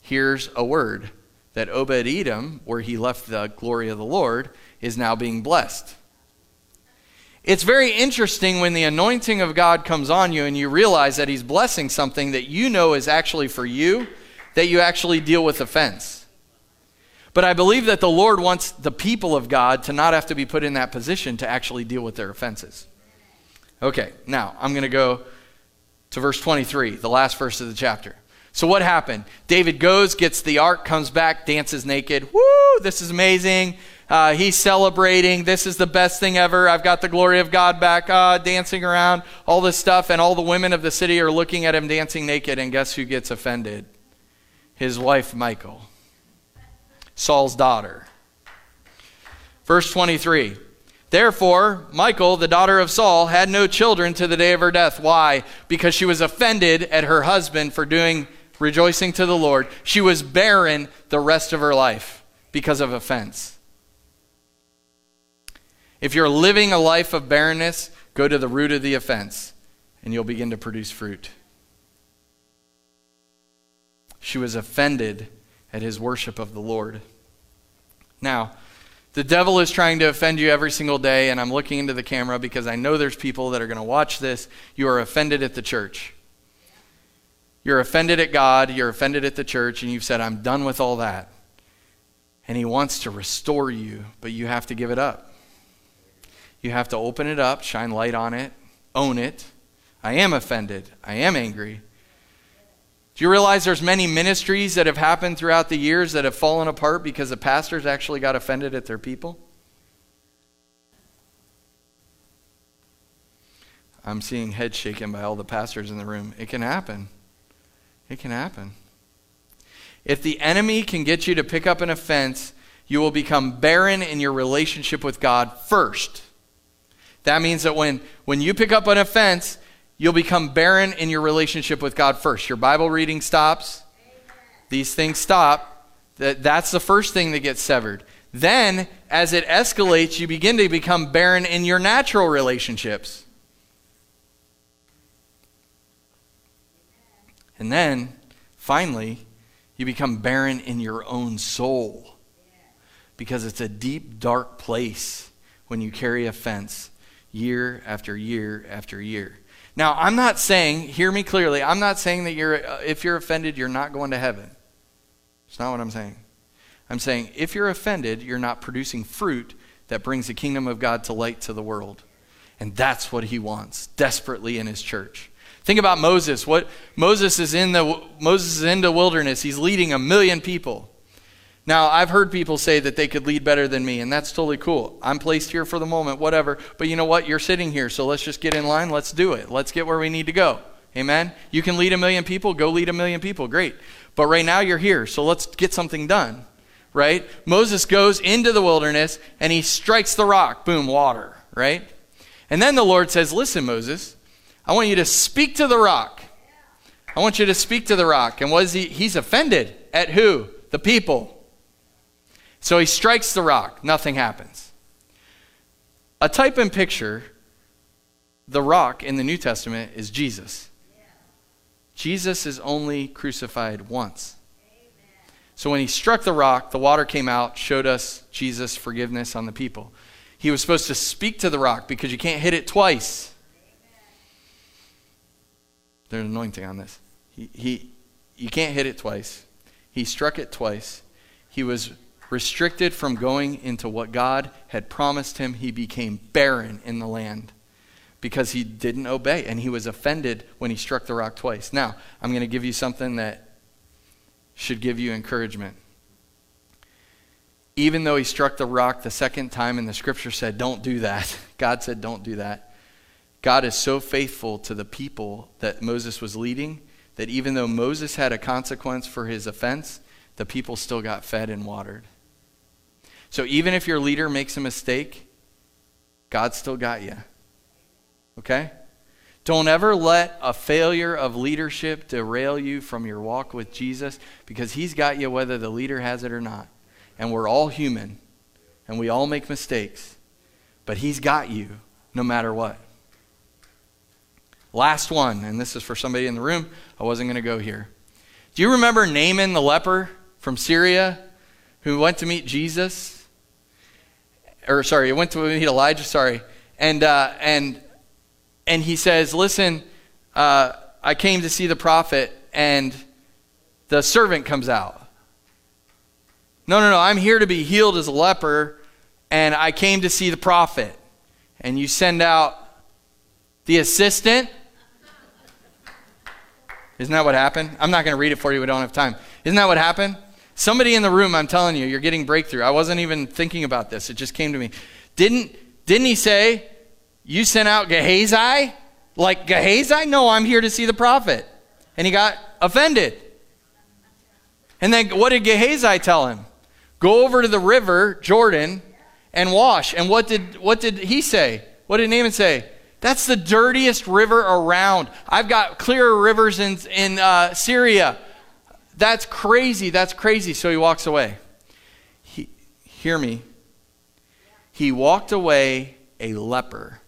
hears a word that Obed Edom, where he left the glory of the Lord, is now being blessed. It's very interesting when the anointing of God comes on you and you realize that he's blessing something that you know is actually for you, that you actually deal with offense. But I believe that the Lord wants the people of God to not have to be put in that position to actually deal with their offenses. Okay, now I'm going to go to verse 23, the last verse of the chapter. So what happened? David goes, gets the ark, comes back, dances naked. Woo! This is amazing. Uh, he's celebrating. This is the best thing ever. I've got the glory of God back, uh, dancing around, all this stuff. And all the women of the city are looking at him dancing naked. And guess who gets offended? His wife, Michal, Saul's daughter. Verse 23. Therefore, Michal, the daughter of Saul, had no children to the day of her death. Why? Because she was offended at her husband for doing rejoicing to the Lord. She was barren the rest of her life because of offense. If you're living a life of barrenness, go to the root of the offense and you'll begin to produce fruit. She was offended at his worship of the Lord. Now, the devil is trying to offend you every single day, and I'm looking into the camera because I know there's people that are going to watch this. You are offended at the church. You're offended at God, you're offended at the church, and you've said, I'm done with all that. And he wants to restore you, but you have to give it up. You have to open it up, shine light on it, own it. I am offended. I am angry. Do you realize there's many ministries that have happened throughout the years that have fallen apart because the pastors actually got offended at their people? I'm seeing heads shaken by all the pastors in the room. It can happen. It can happen. If the enemy can get you to pick up an offense, you will become barren in your relationship with God first. That means that when, when you pick up an offense, you'll become barren in your relationship with God first. Your Bible reading stops. These things stop. That, that's the first thing that gets severed. Then, as it escalates, you begin to become barren in your natural relationships. And then, finally, you become barren in your own soul. Because it's a deep, dark place when you carry offense year after year after year. Now, I'm not saying, hear me clearly, I'm not saying that you're, uh, if you're offended, you're not going to heaven. It's not what I'm saying. I'm saying if you're offended, you're not producing fruit that brings the kingdom of God to light to the world. And that's what he wants desperately in his church. Think about Moses. What Moses is in the Moses is in the wilderness. He's leading a million people. Now, I've heard people say that they could lead better than me, and that's totally cool. I'm placed here for the moment, whatever. But you know what? You're sitting here, so let's just get in line. Let's do it. Let's get where we need to go. Amen? You can lead a million people, go lead a million people. Great. But right now you're here, so let's get something done. Right? Moses goes into the wilderness and he strikes the rock. Boom, water. Right? And then the Lord says, Listen, Moses, I want you to speak to the rock. I want you to speak to the rock. And what is he? He's offended at who? The people. So he strikes the rock, nothing happens. A type and picture, the rock in the New Testament is Jesus. Jesus is only crucified once. So when he struck the rock, the water came out, showed us Jesus' forgiveness on the people. He was supposed to speak to the rock because you can't hit it twice. There's an anointing on this. He, he, you can't hit it twice. He struck it twice. He was restricted from going into what God had promised him, he became barren in the land because he didn't obey and he was offended when he struck the rock twice. Now, I'm going to give you something that should give you encouragement. Even though he struck the rock the second time and the scripture said, don't do that, God said, don't do that. God is so faithful to the people that Moses was leading that even though Moses had a consequence for his offense, the people still got fed and watered. So even if your leader makes a mistake, God still got you. Okay? Don't ever let a failure of leadership derail you from your walk with Jesus because He's got you whether the leader has it or not. And we're all human and we all make mistakes, but He's got you no matter what. Last one, and this is for somebody in the room. I wasn't going to go here. Do you remember Naaman the leper from Syria who went to meet Jesus? Or sorry, he went to meet Elijah, sorry. And, uh, and, and he says, Listen, uh, I came to see the prophet, and the servant comes out. No, no, no, I'm here to be healed as a leper, and I came to see the prophet. And you send out the assistant. Isn't that what happened? I'm not going to read it for you. We don't have time. Isn't that what happened? Somebody in the room, I'm telling you, you're getting breakthrough. I wasn't even thinking about this. It just came to me. Didn't, didn't he say, You sent out Gehazi? Like Gehazi? No, I'm here to see the prophet. And he got offended. And then what did Gehazi tell him? Go over to the river, Jordan, and wash. And what did, what did he say? What did Naaman say? That's the dirtiest river around. I've got clearer rivers in, in uh, Syria. That's crazy. That's crazy. So he walks away. He, hear me. He walked away a leper.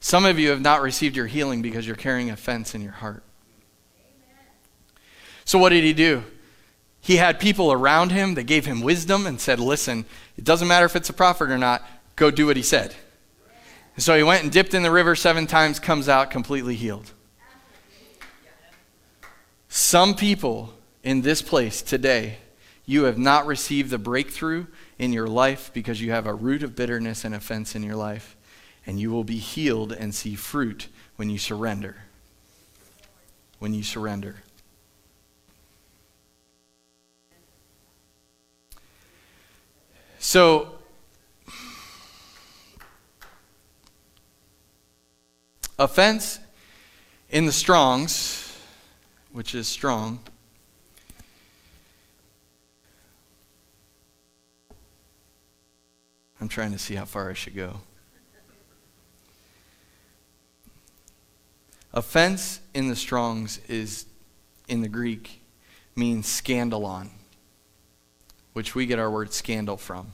Some of you have not received your healing because you're carrying offense in your heart. So, what did he do? He had people around him that gave him wisdom and said, Listen, it doesn't matter if it's a prophet or not, go do what he said. And so he went and dipped in the river seven times, comes out completely healed. Some people in this place today, you have not received the breakthrough in your life because you have a root of bitterness and offense in your life and you will be healed and see fruit when you surrender. When you surrender. So, offense in the Strongs, which is strong, I'm trying to see how far I should go. Offense in the Strongs is, in the Greek, means scandalon, which we get our word scandal from.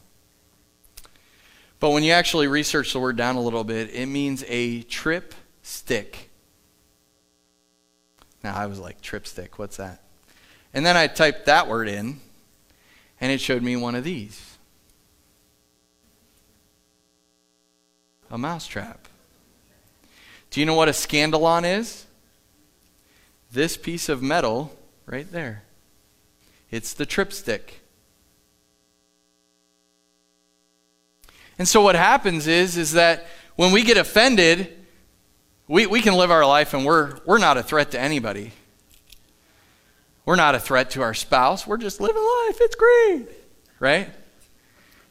But when you actually research the word down a little bit, it means a trip stick. Now, I was like, trip stick, what's that? And then I typed that word in, and it showed me one of these a mousetrap. Do you know what a scandalon is? This piece of metal right there. It's the tripstick. And so what happens is, is that when we get offended, we, we can live our life and we're, we're not a threat to anybody. We're not a threat to our spouse. We're just living life. It's great. Right?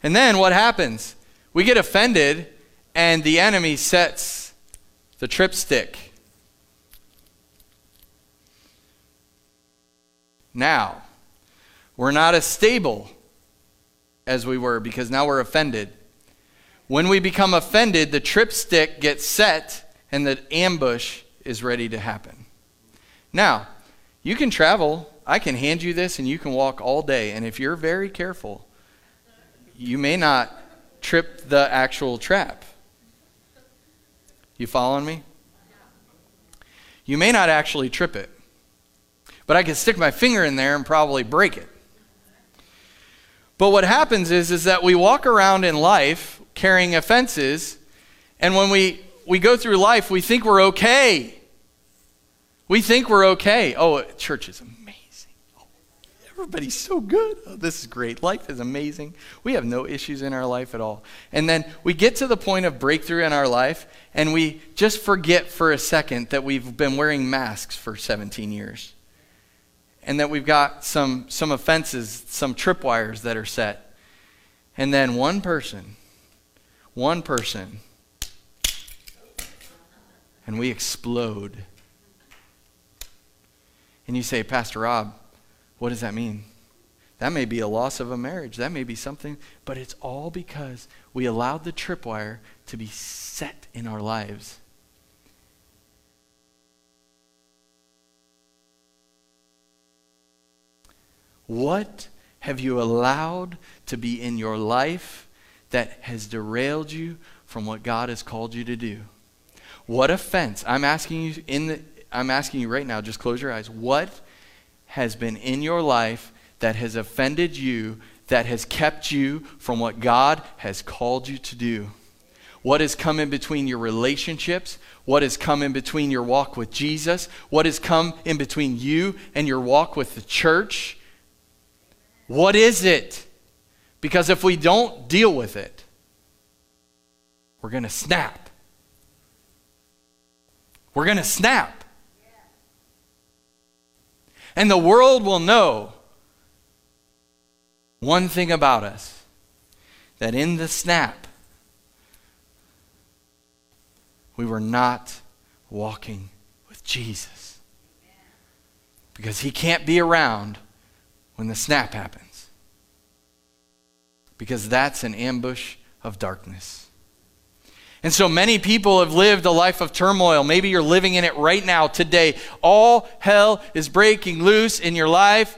And then what happens? We get offended and the enemy sets the tripstick. Now, we're not as stable as we were because now we're offended. When we become offended, the tripstick gets set and the ambush is ready to happen. Now, you can travel. I can hand you this and you can walk all day. And if you're very careful, you may not trip the actual trap. You following me? You may not actually trip it, but I can stick my finger in there and probably break it. But what happens is, is that we walk around in life carrying offenses, and when we, we go through life, we think we're okay. We think we're okay. Oh, church is amazing everybody's so good. Oh, this is great. Life is amazing. We have no issues in our life at all. And then we get to the point of breakthrough in our life, and we just forget for a second that we've been wearing masks for 17 years. And that we've got some, some offenses, some tripwires that are set. And then one person, one person, and we explode. And you say, Pastor Rob, what does that mean? That may be a loss of a marriage. That may be something, but it's all because we allowed the tripwire to be set in our lives. What have you allowed to be in your life that has derailed you from what God has called you to do? What offense? I'm asking you in the I'm asking you right now, just close your eyes. What has been in your life that has offended you, that has kept you from what God has called you to do? What has come in between your relationships? What has come in between your walk with Jesus? What has come in between you and your walk with the church? What is it? Because if we don't deal with it, we're going to snap. We're going to snap. And the world will know one thing about us that in the snap, we were not walking with Jesus. Because he can't be around when the snap happens. Because that's an ambush of darkness. And so many people have lived a life of turmoil. Maybe you're living in it right now, today. All hell is breaking loose in your life.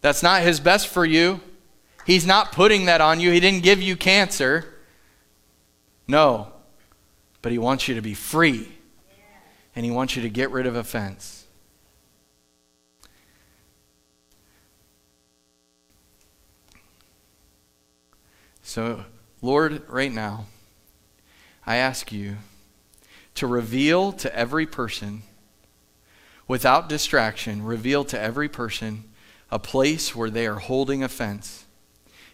That's not His best for you. He's not putting that on you. He didn't give you cancer. No. But He wants you to be free. And He wants you to get rid of offense. So, Lord, right now, I ask you to reveal to every person, without distraction, reveal to every person a place where they are holding offense.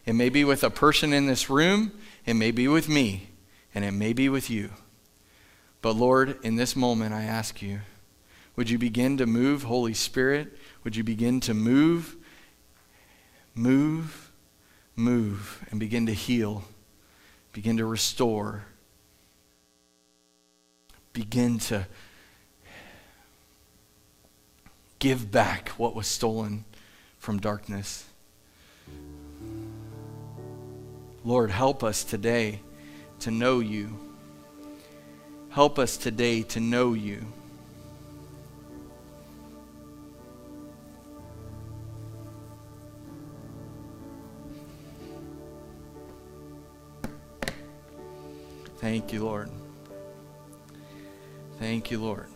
It may be with a person in this room, it may be with me, and it may be with you. But Lord, in this moment, I ask you, would you begin to move, Holy Spirit? Would you begin to move, move, move, and begin to heal, begin to restore, begin to give back what was stolen from darkness. Lord, help us today to know you. Help us today to know you. Thank you, Lord. Thank you, Lord.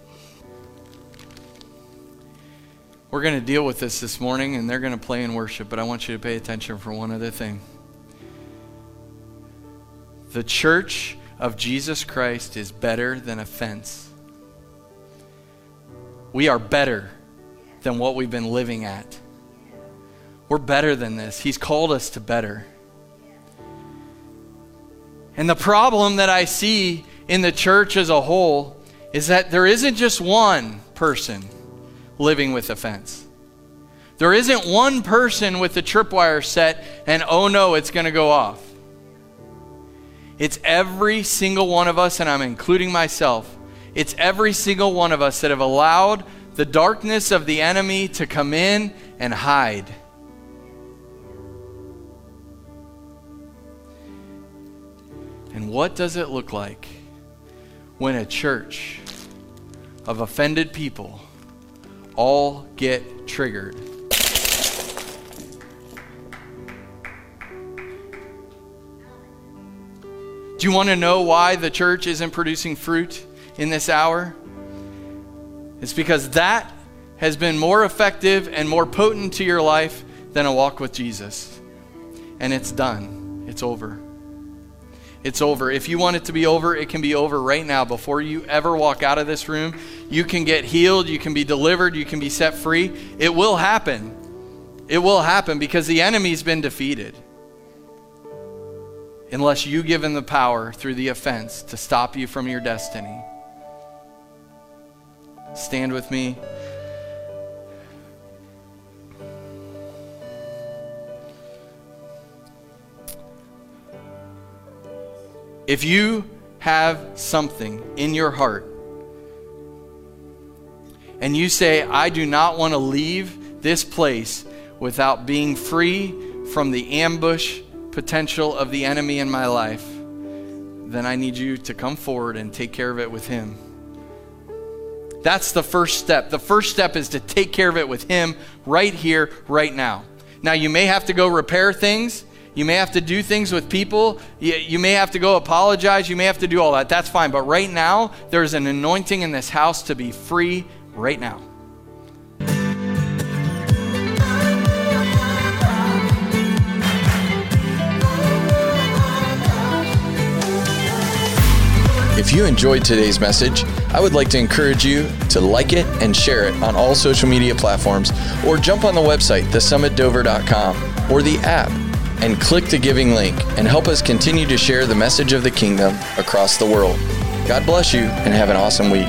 We're going to deal with this this morning, and they're going to play in worship, but I want you to pay attention for one other thing. The church of Jesus Christ is better than offense. We are better than what we've been living at. We're better than this. He's called us to better. And the problem that I see in the church as a whole is that there isn't just one person living with offense. There isn't one person with the tripwire set and oh no, it's going to go off. It's every single one of us, and I'm including myself. It's every single one of us that have allowed the darkness of the enemy to come in and hide. And what does it look like when a church of offended people all get triggered? Do you want to know why the church isn't producing fruit in this hour? It's because that has been more effective and more potent to your life than a walk with Jesus. And it's done, it's over. It's over. If you want it to be over, it can be over right now. Before you ever walk out of this room, you can get healed, you can be delivered, you can be set free. It will happen. It will happen because the enemy's been defeated unless you give him the power through the offense to stop you from your destiny. Stand with me. If you have something in your heart and you say, I do not want to leave this place without being free from the ambush potential of the enemy in my life, then I need you to come forward and take care of it with Him. That's the first step. The first step is to take care of it with Him right here, right now. Now, you may have to go repair things. You may have to do things with people. You, may have to go apologize. You may have to do all that. That's fine. But right now, there's an anointing in this house to be free right now. If you enjoyed today's message, I would like to encourage you to like it and share it on all social media platforms or jump on the website, thesummitdover.com, or the app and click the giving link and help us continue to share the message of the kingdom across the world. God bless you and have an awesome week.